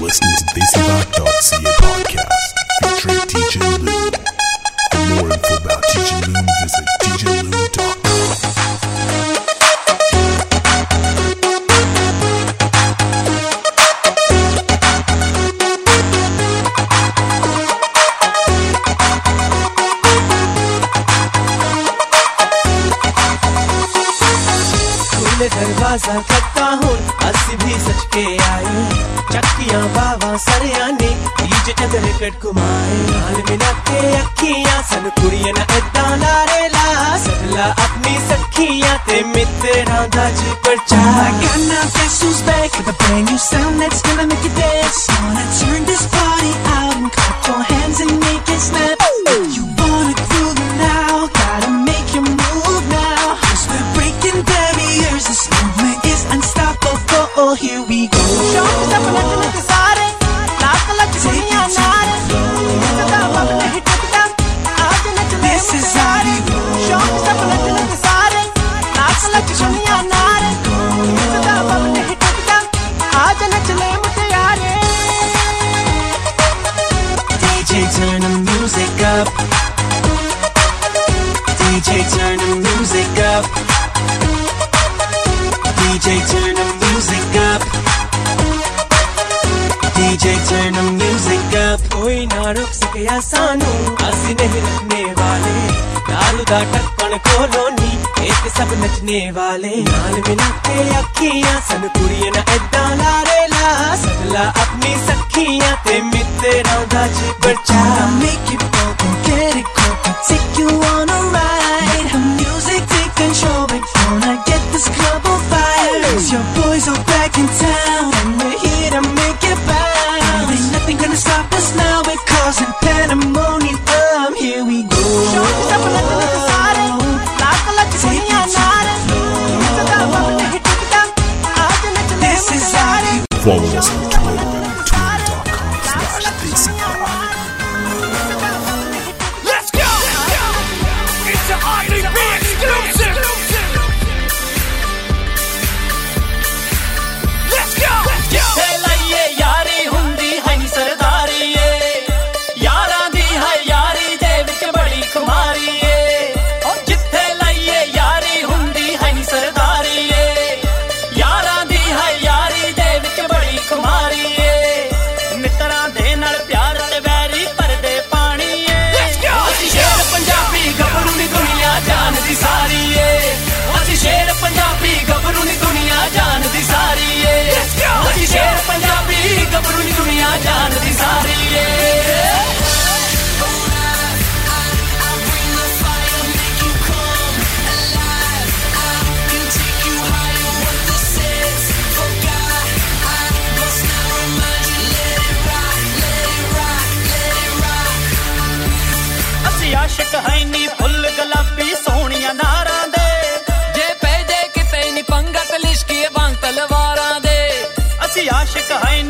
listening to DecenBot.ca podcast featuring DJ Loon. For more info about DJ Loon, visit DJLoon.com. दरवाज़ा खटता हूँ हंस भी सच के आया ಬಾವಾ ಸರಿಯಾನಿ ಬೀಜ ಚಂದ್ರ ಕಟ್ಕುಮಾಯ ಹಾಲ್ ಮಿನಕ್ಕೆ ಅಕ್ಕಿಯಾ ಸನ್ ಕುಡಿಯನ ಎತ್ತಾನಾರೇಲ ಸಕಲ ಅಪ್ನಿ ಸಖಿಯಾ ತೆ Mitra Daji ಪರ್ಚಾ I got my best shoes back with a brand new sound that's gonna make you dance ਪੀਨੇ ਵਾਲੇ। ਨਾਲ ਮਿਲਾ ਕੇ ਅੱਖੀਆਂ, ਸਨ ਕੁੜੀਆਂ ਐਦਾਂ ਲਾਰੇ ਲਾ। ਸਗਲਾ ਆਪਣੀ ਸੱਖੀਆਂ ਤੇ ਮਿੱਤਰਾਂ ਦਾ ਜੀ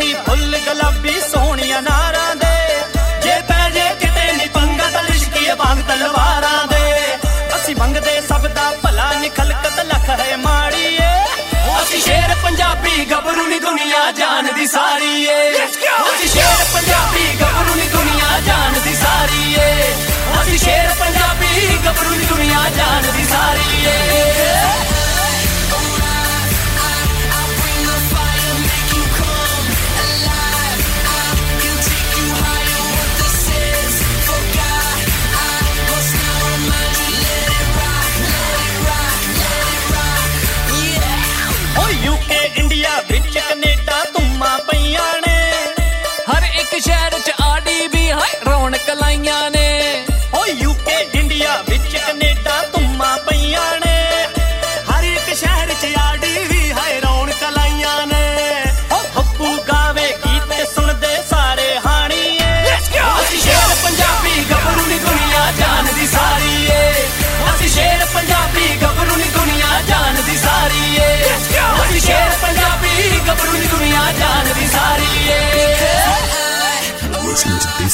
ਨੀ ਫੁੱਲ ਗੁਲਾਬੀ ਸੋਹਣੀਆਂ ਨਾਰਾਂ ਦੇ। ਜੇ ਪੈ ਜੇ ਕਿਤੇ ਨੀ ਪੰਗਾ ਤਲਿਸ਼ਕੀਏ ਬਾਗ ਤਲਵਾਰਾਂ ਦੇ। ਅਸੀਂ ਮੰਗਦੇ ਸਭ ਦਾ ਭਲਾ ਨੀ ਖਲਕਤ ਲਖ ਹੈ ਮਾੜੀ ਏ ਅਸੀਂ ਸ਼ੇਰ ਪੰਜਾਬੀ ਗੱਭਰੂ ਨੀ ਦੁਨੀਆ ਜਾਣਦੀ ਸਾਰੀ ਏ ਅਸੀਂ ਸ਼ੇਰ ਪੰਜਾਬੀ ਗੱਭਰੂ ਨੀ ਦੁਨੀਆ ਜਾਣਦੀ ਸਾਰੀ ਏ ਅਸੀਂ ਸ਼ੇਰ ਪੰਜਾਬੀ ਗੱਭਰੂ ਨੀ ਦੁਨੀਆ ਜਾਣਦੀ ਸਾਰੀ ਏ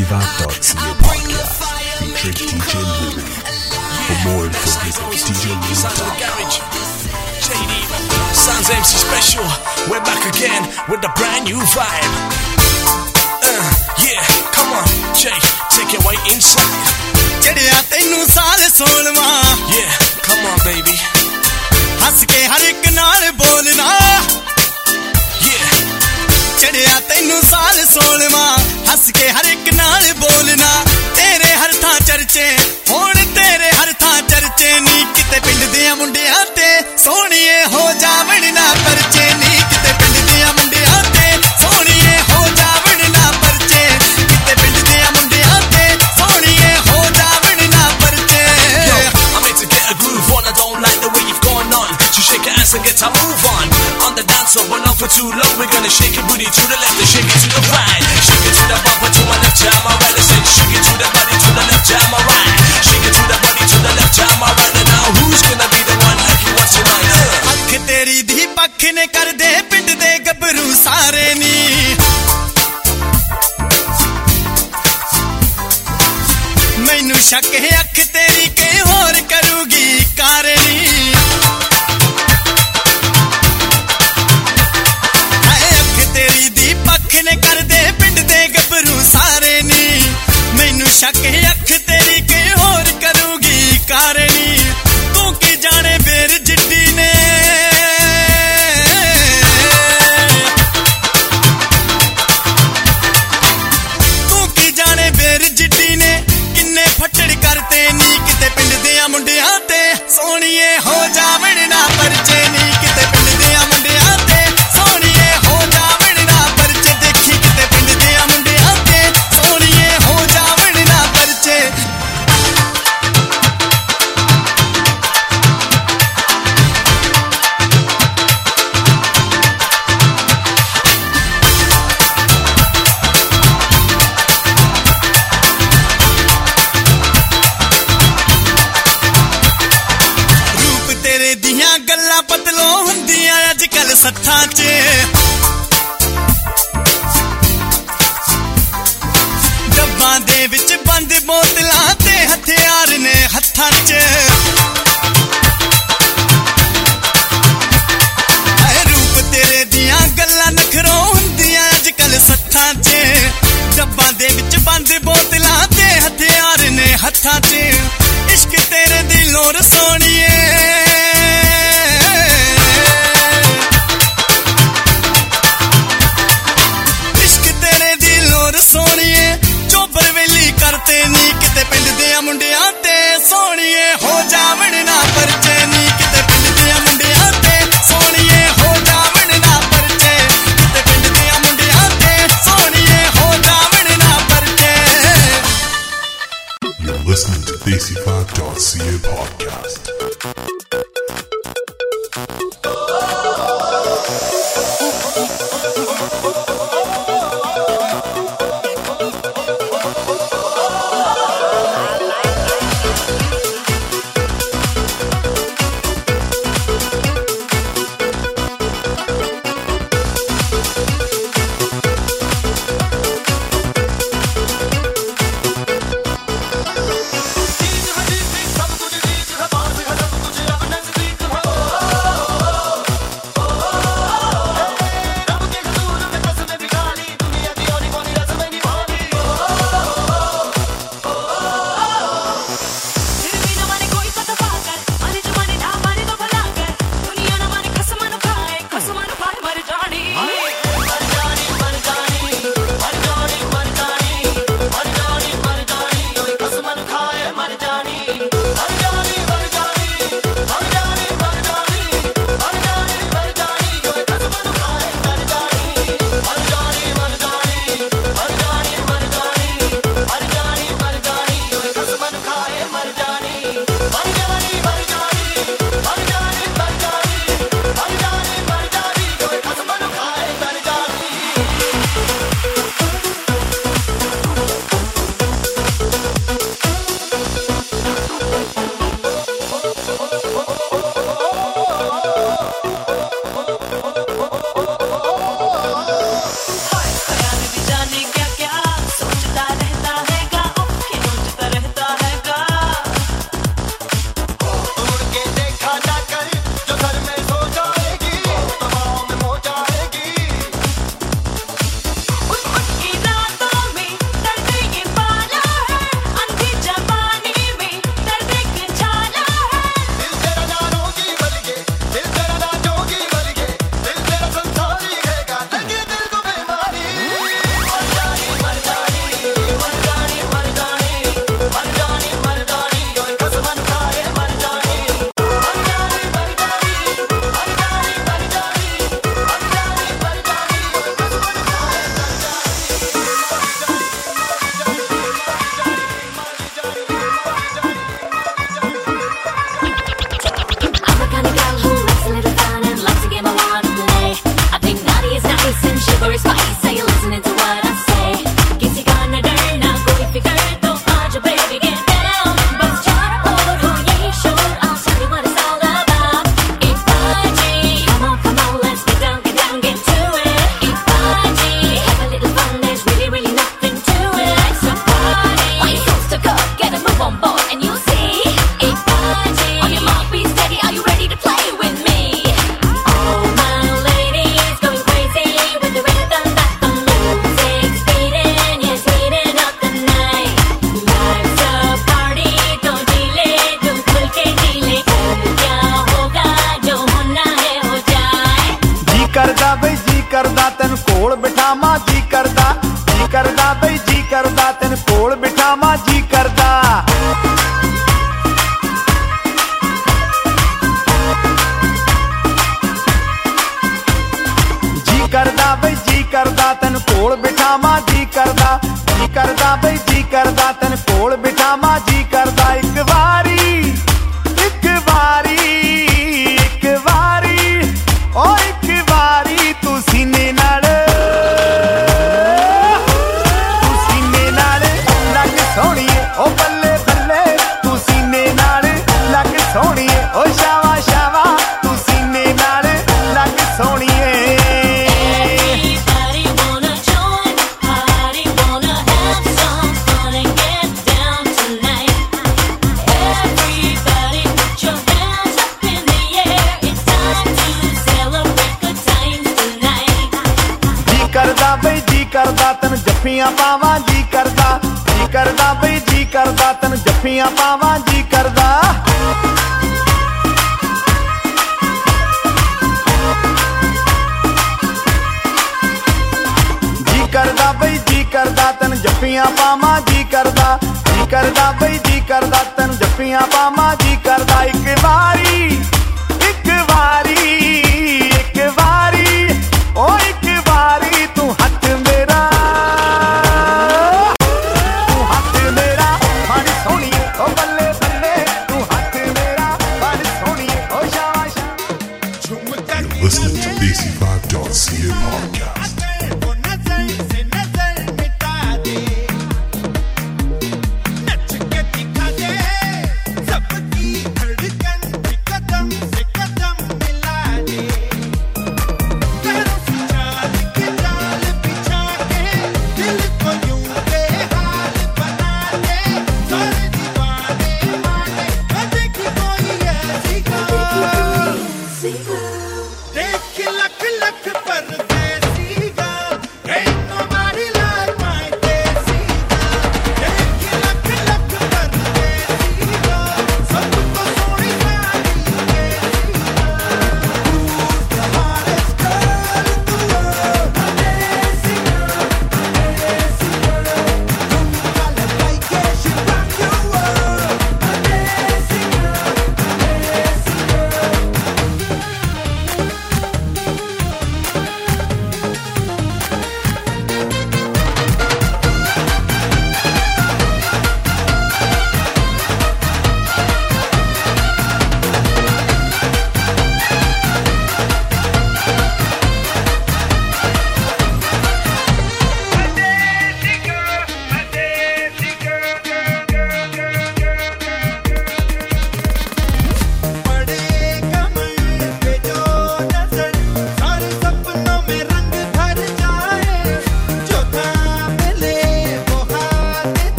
Massive.ca podcast featuring DJ Lou. For more info, visit DJLou.com. JD, Sans MC Special, we're back again with a brand new vibe. Uh, yeah, come on, Jay, take it way inside. ਜਿਹੜਿਆ ਤੈਨੂੰ ਸਾਰੇ ਸੋਲਵਾ yeah, come on baby. ਹੱਸ ਕੇ ਹਰ ਇੱਕ ਨਾਲ ਬੋਲਣਾ ਚੜਿਆ ਤੈਨੂੰ ਸਾਲ ਸੋਲਵਾ ਹੱਸ ਕੇ ਹਰ ਇੱਕ ਨਾਲ ਬੋਲਣਾ ਤੇਰੇ ਹਰ ਥਾਂ ਚਰਚੇ ਹੁਣ ਤੇਰੇ ਹਰ ਥਾਂ ਚਰਚੇ ਨਹੀਂ ਕਿਤੇ ਪਿੰਡ ਦੇ ਮੁੰਡਿਆਂ ਤੇ ਸੋਹਣੀਏ ਹੋ ਜਾਵਣ ਨਾ ਪਰਚੇ ਨਹੀਂ ਕਿਤੇ ਪਿੰਡ ਦੇ ਮੁੰਡਿਆਂ ਤੇ ਸੋਹਣੀਏ ਹੋ ਜਾਵਣ ਨਾ ਪਰਚੇ ਕਿਤੇ ਪਿੰਡ ਦੇ ਮੁੰਡਿਆਂ ਤੇ ਸੋਹਣੀਏ ਹੋ ਜਾਵਣ ਨਾ ਪਰਚੇ yo, I'm here to get a groove on. I don't like the way you've gone on. So shake your ass and get a move on. On the dance floor, but not for too long. We're gonna shake your booty to the left and shake it to the right. Shake it to the bumper to my left, jam my right. I said shake it to the body to the left, jam my right. Shake it to the body to the left, jam my right. And now who's gonna be the one lucky one tonight? Uh. ਅੱਖ ਤੇਰੀ ਦੀ ਪੱਖ ਨੇ ਕਰਦੇ ਪਿੰਡ ਦੇ ਗੱਭਰੂ ਸਾਰੇ ਨੀ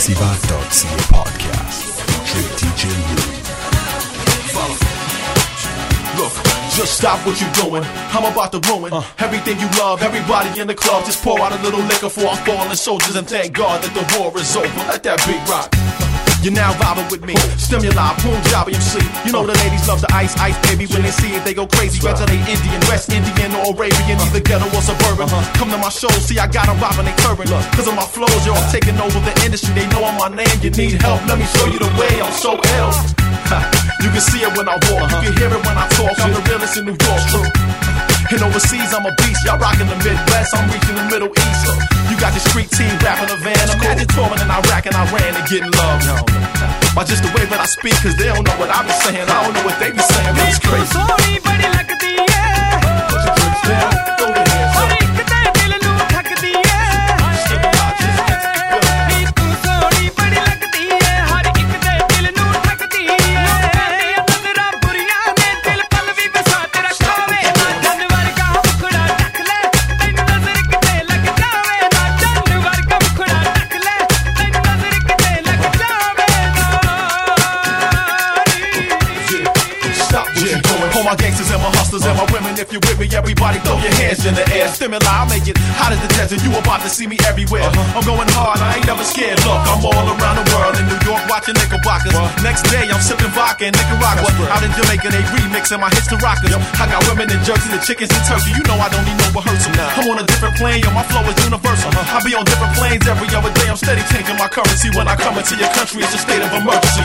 Progressiva.ca podcast featuring DJ Louie. Look, just stop what you're doing. I'm about to ruin uh. everything you love. Everybody in the club, just pour out a little liquor for our fallen soldiers and thank God that the war is over. Let that beat rock. You're now vibing with me. Stimuli, Punjab job MC. You know the ladies love the ice, ice baby. When they see it, they go crazy. Whether they Indian, West Indian, or Arabian, either ghetto or suburban. Uh-huh. Come to my show, see I got them robbing, they current. Cause of my flows, yo, I'm taking over the industry. They know I'm my name. You need help, let me show you the way. I'm so ill. you can see it when I walk, uh-huh. you can hear it when I talk. I'm the realest in New York. And overseas, I'm a beast. Y'all rockin' the Midwest, I'm reaching the Middle East. So you got this street team rapping a van. Imagine touring in Iraq and Iran and getting love. No, no, no. By just the way that I speak, cause they don't know what I be saying. I don't know what they be saying, but it's crazy. chickens and turkey. You know I don't need no rehearsal. Nah. I'm on a different plane, yo. My flow is universal. Uh-huh. I be on different planes every other day. I'm steady changing my currency. When I come into your country, it's a state of emergency.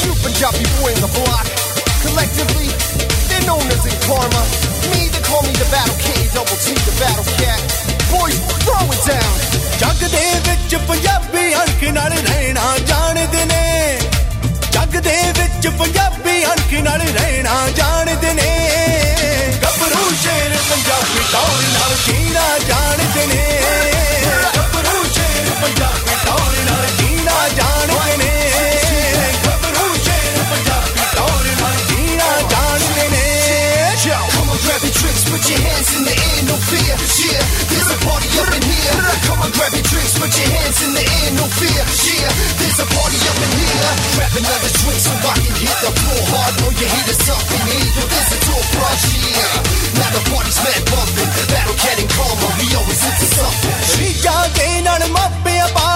New Punjabi boy in the block. Collectively, they're known as karma. Me, they call me the battle K, double T, the battle cat. Boys, throw it down. ਜੱਗ ਦੇ ਵਿੱਚ ਪੰਜਾਬੀ ਹਲਕ ਨਾਲ ਰਹਿਣਾ ਜਾਣਦੇ ਨੇ ਜੱਗ ਦੇ ਵਿੱਚ ਪੰਜਾਬੀ ਹਲਕ ਨਾਲ ਰਹਿਣਾ ਜਾਣਦੇ ਨੇ ਗੱਭਰੂ ਸ਼ੇਰ ਪੰਜਾਬੀ ਟੌਰ ਨਾਲ ਜੀਣਾ ਜਾਣਦੇ ਨੇ ਗੱਭਰੂ ਸ਼ੇਰ ਪੰਜਾਬੀ ਨਾਲ ਜੀਣਾ ਜਾਣਦੇ ਨੇ put your hands in the air, no fear. Yeah, there's a party up in here. Come on, grab your drinks, put your hands in the air, no fear. Yeah, there's a party up in here. Grab another drink so I can hit the floor hard. Know you hear up in here. but there's a door brush here. Now the party's mad bumping, battle cat and karma. We always into something. 시작이 나는 맛배야 봐.